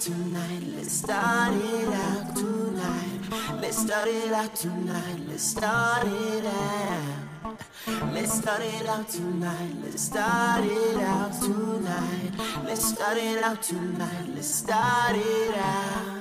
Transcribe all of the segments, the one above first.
tonight. Let's start it out. Tonight. Let's start it out tonight. Let's start it out tonight. Let's start it out tonight. Let's start it out tonight. Let's start it out.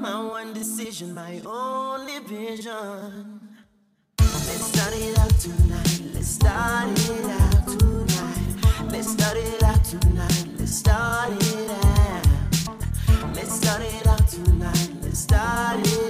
My one decision, my only vision. Let's start it out tonight. Let's start it out tonight. Let's start it out tonight. Let's start it out. Let's start it out tonight. Let's start it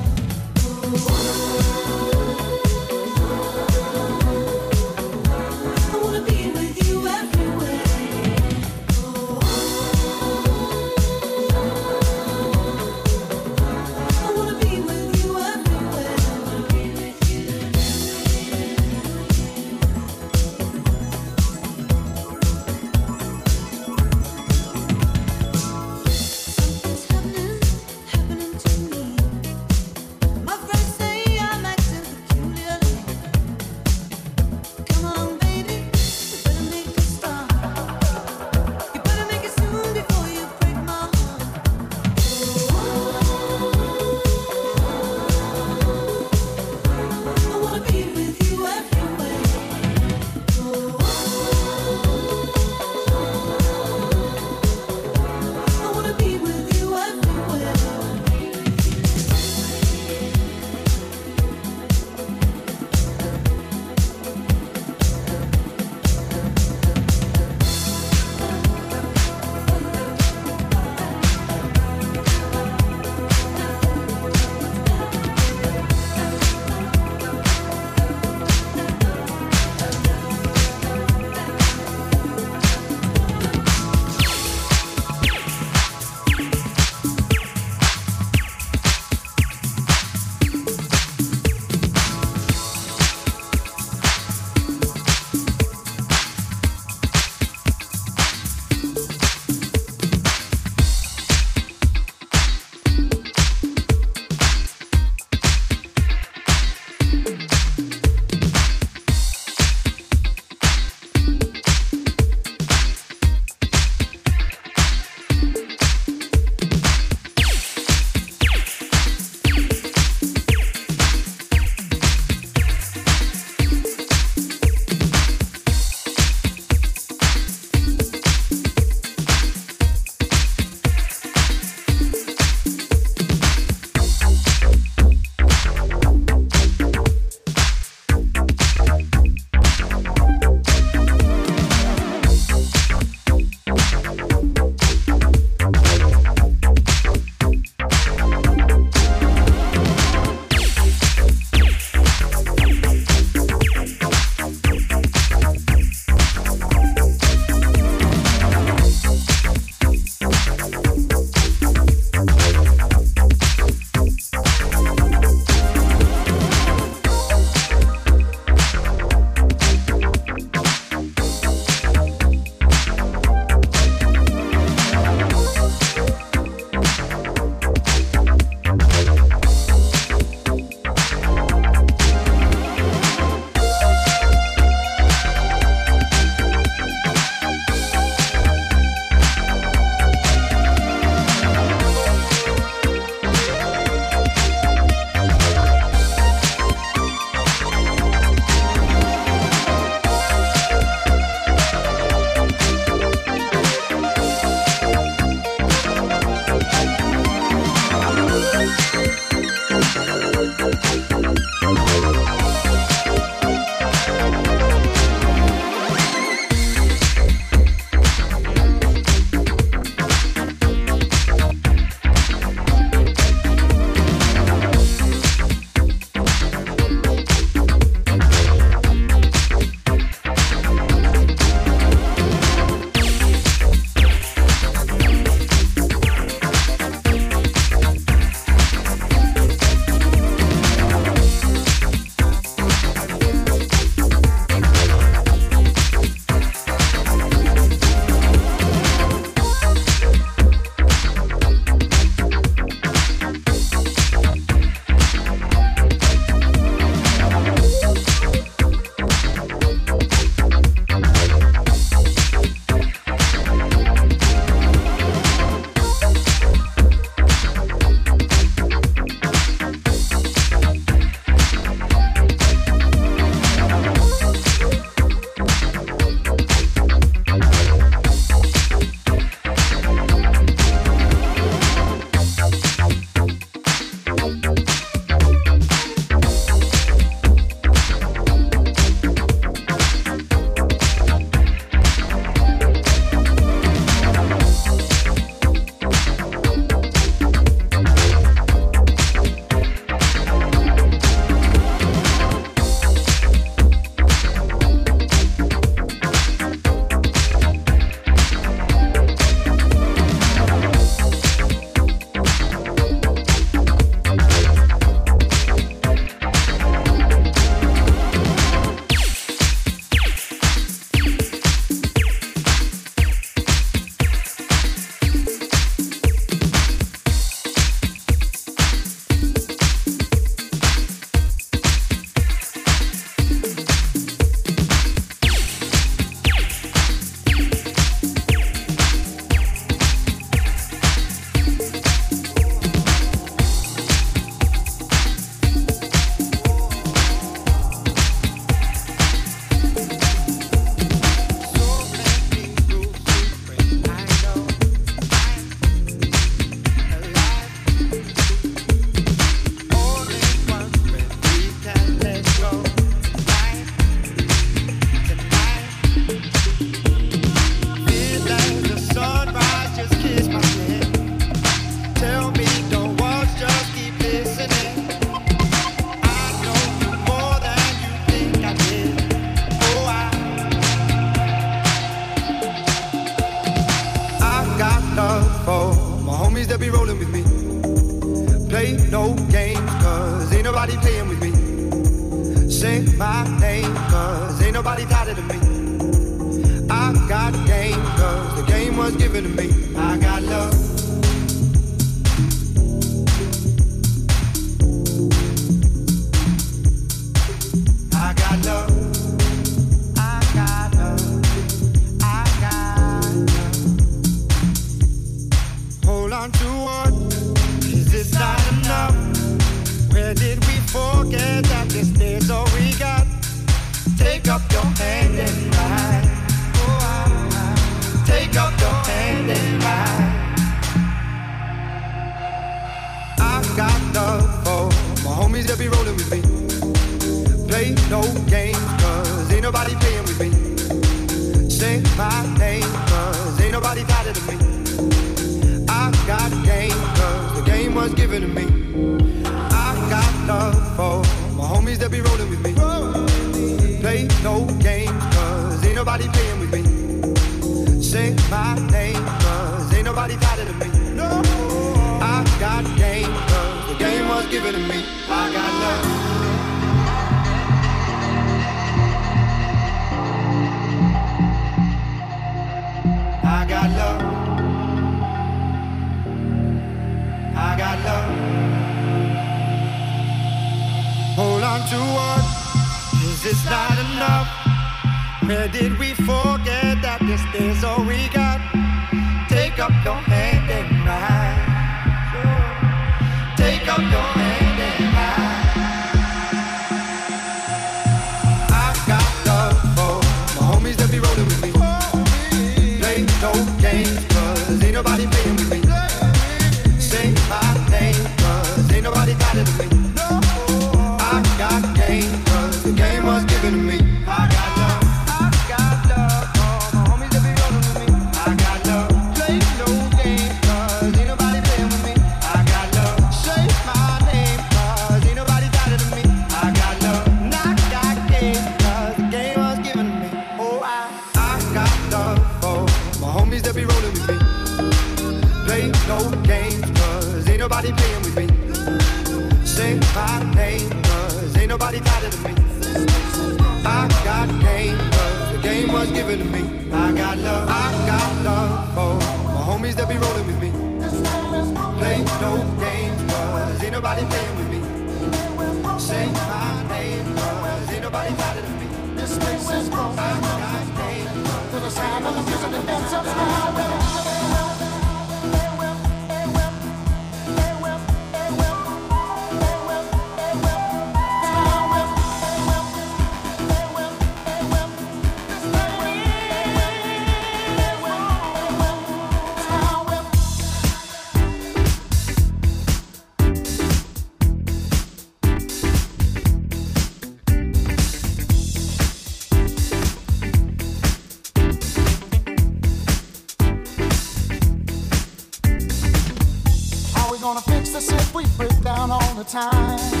time.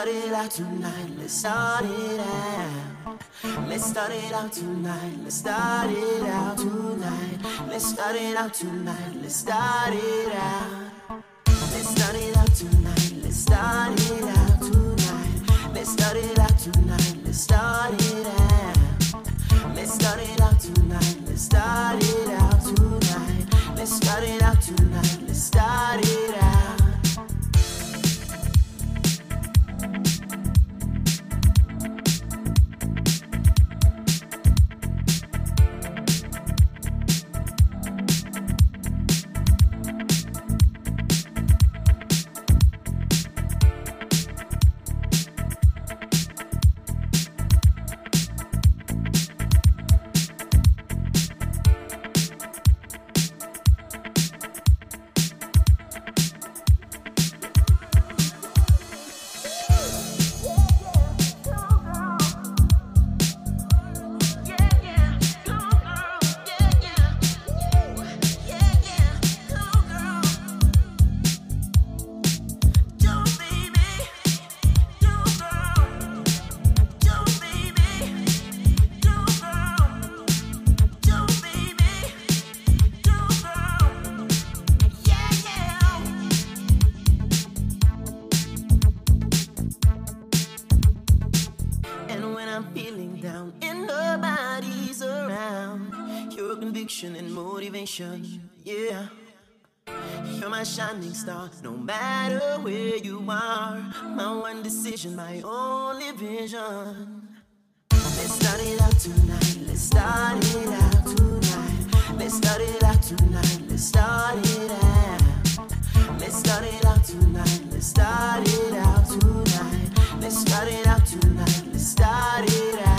Start it out tonight. Let's start it out. Let's start it out tonight. Let's start it out tonight. Let's start it out tonight. Let's start it out. Let's start it out tonight. Let's start it out tonight. Let's start it out tonight. Let's start it out. Let's start it out tonight. Let's start it out tonight. Let's start it out tonight. Let's start it out. Decision, my only vision. Let's start it out tonight. Let's start it out tonight. Let's start it out tonight. Let's start it out. Let's start it out tonight. Let's start it out tonight. Let's start it out tonight. Let's start it out.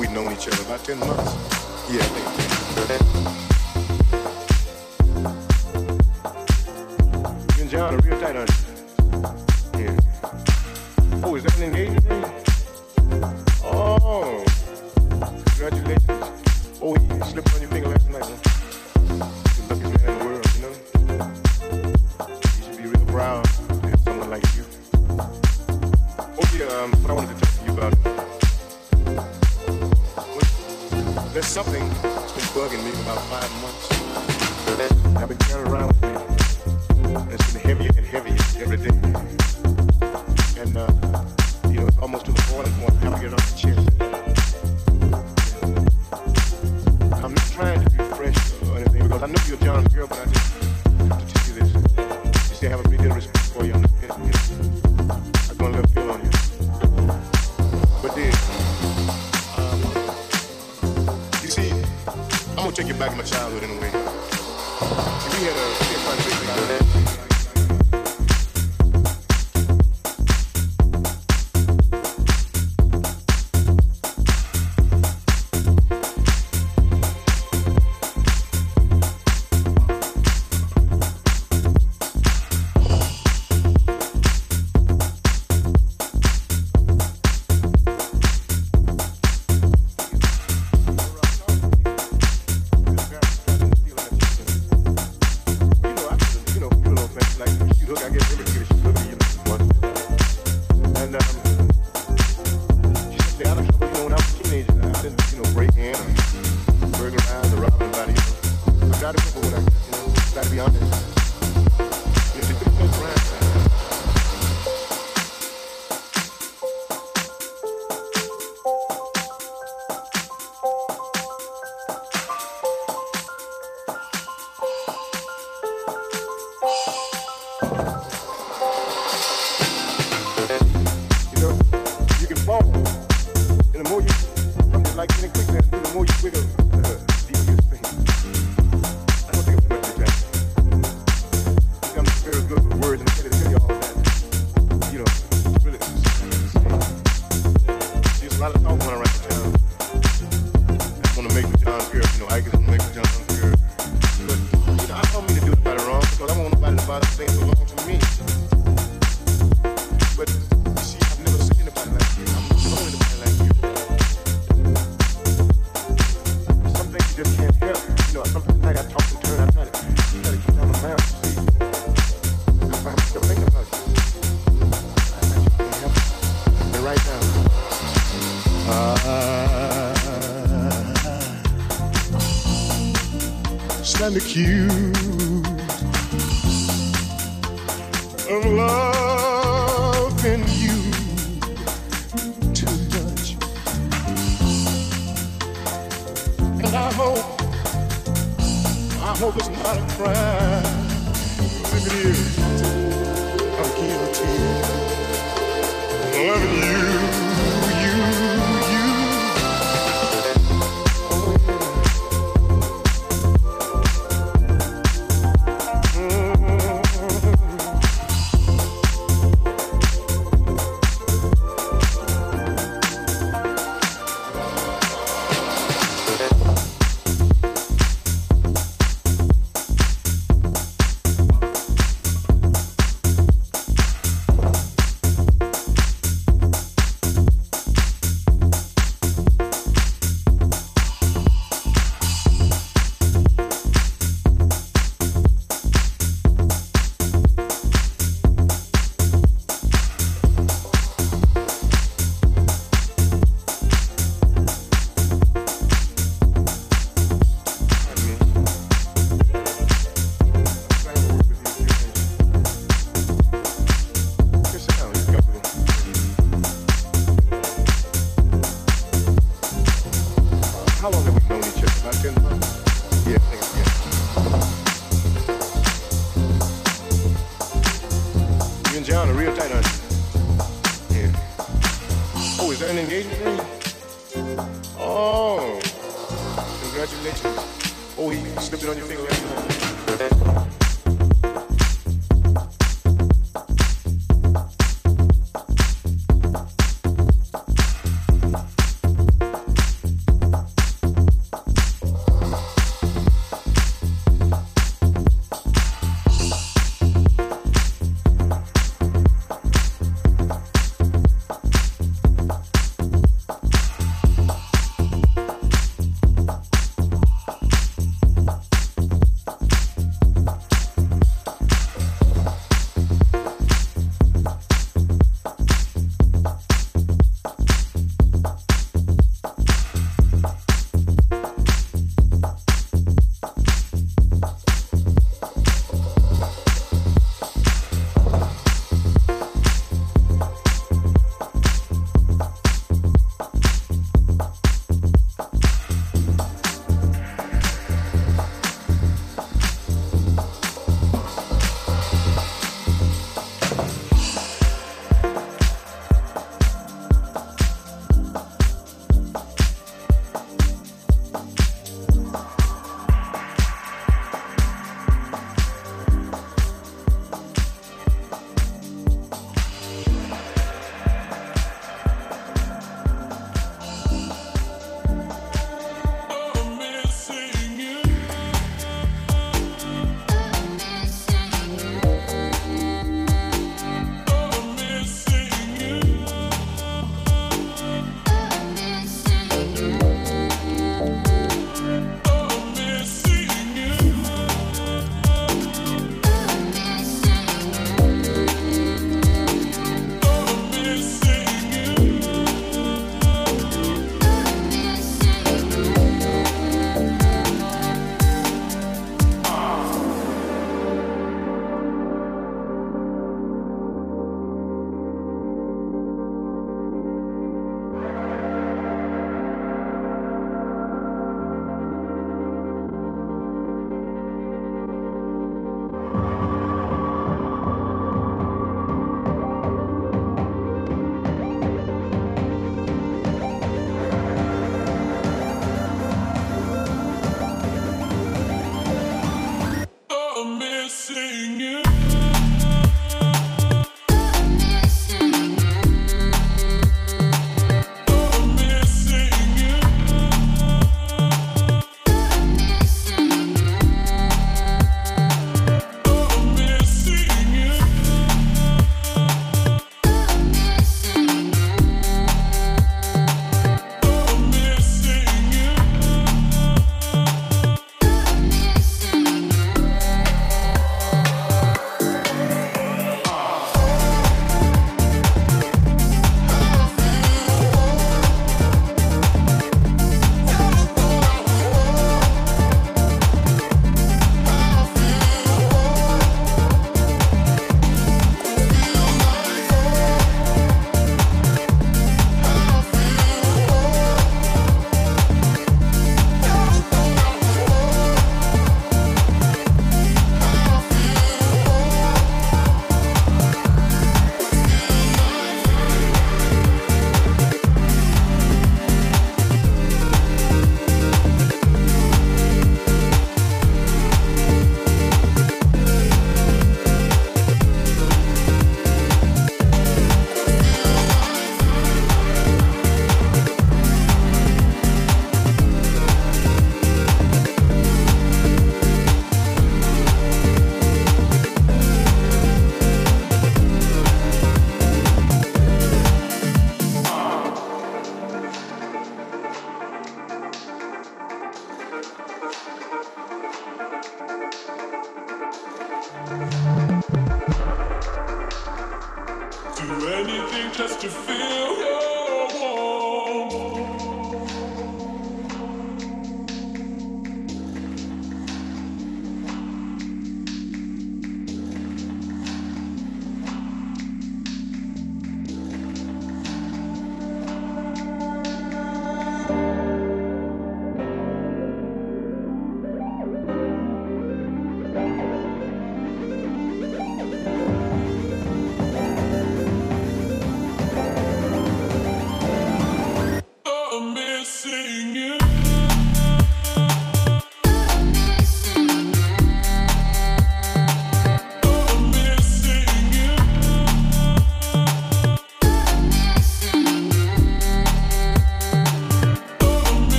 Uh, how long have we known each other? About 10 months? I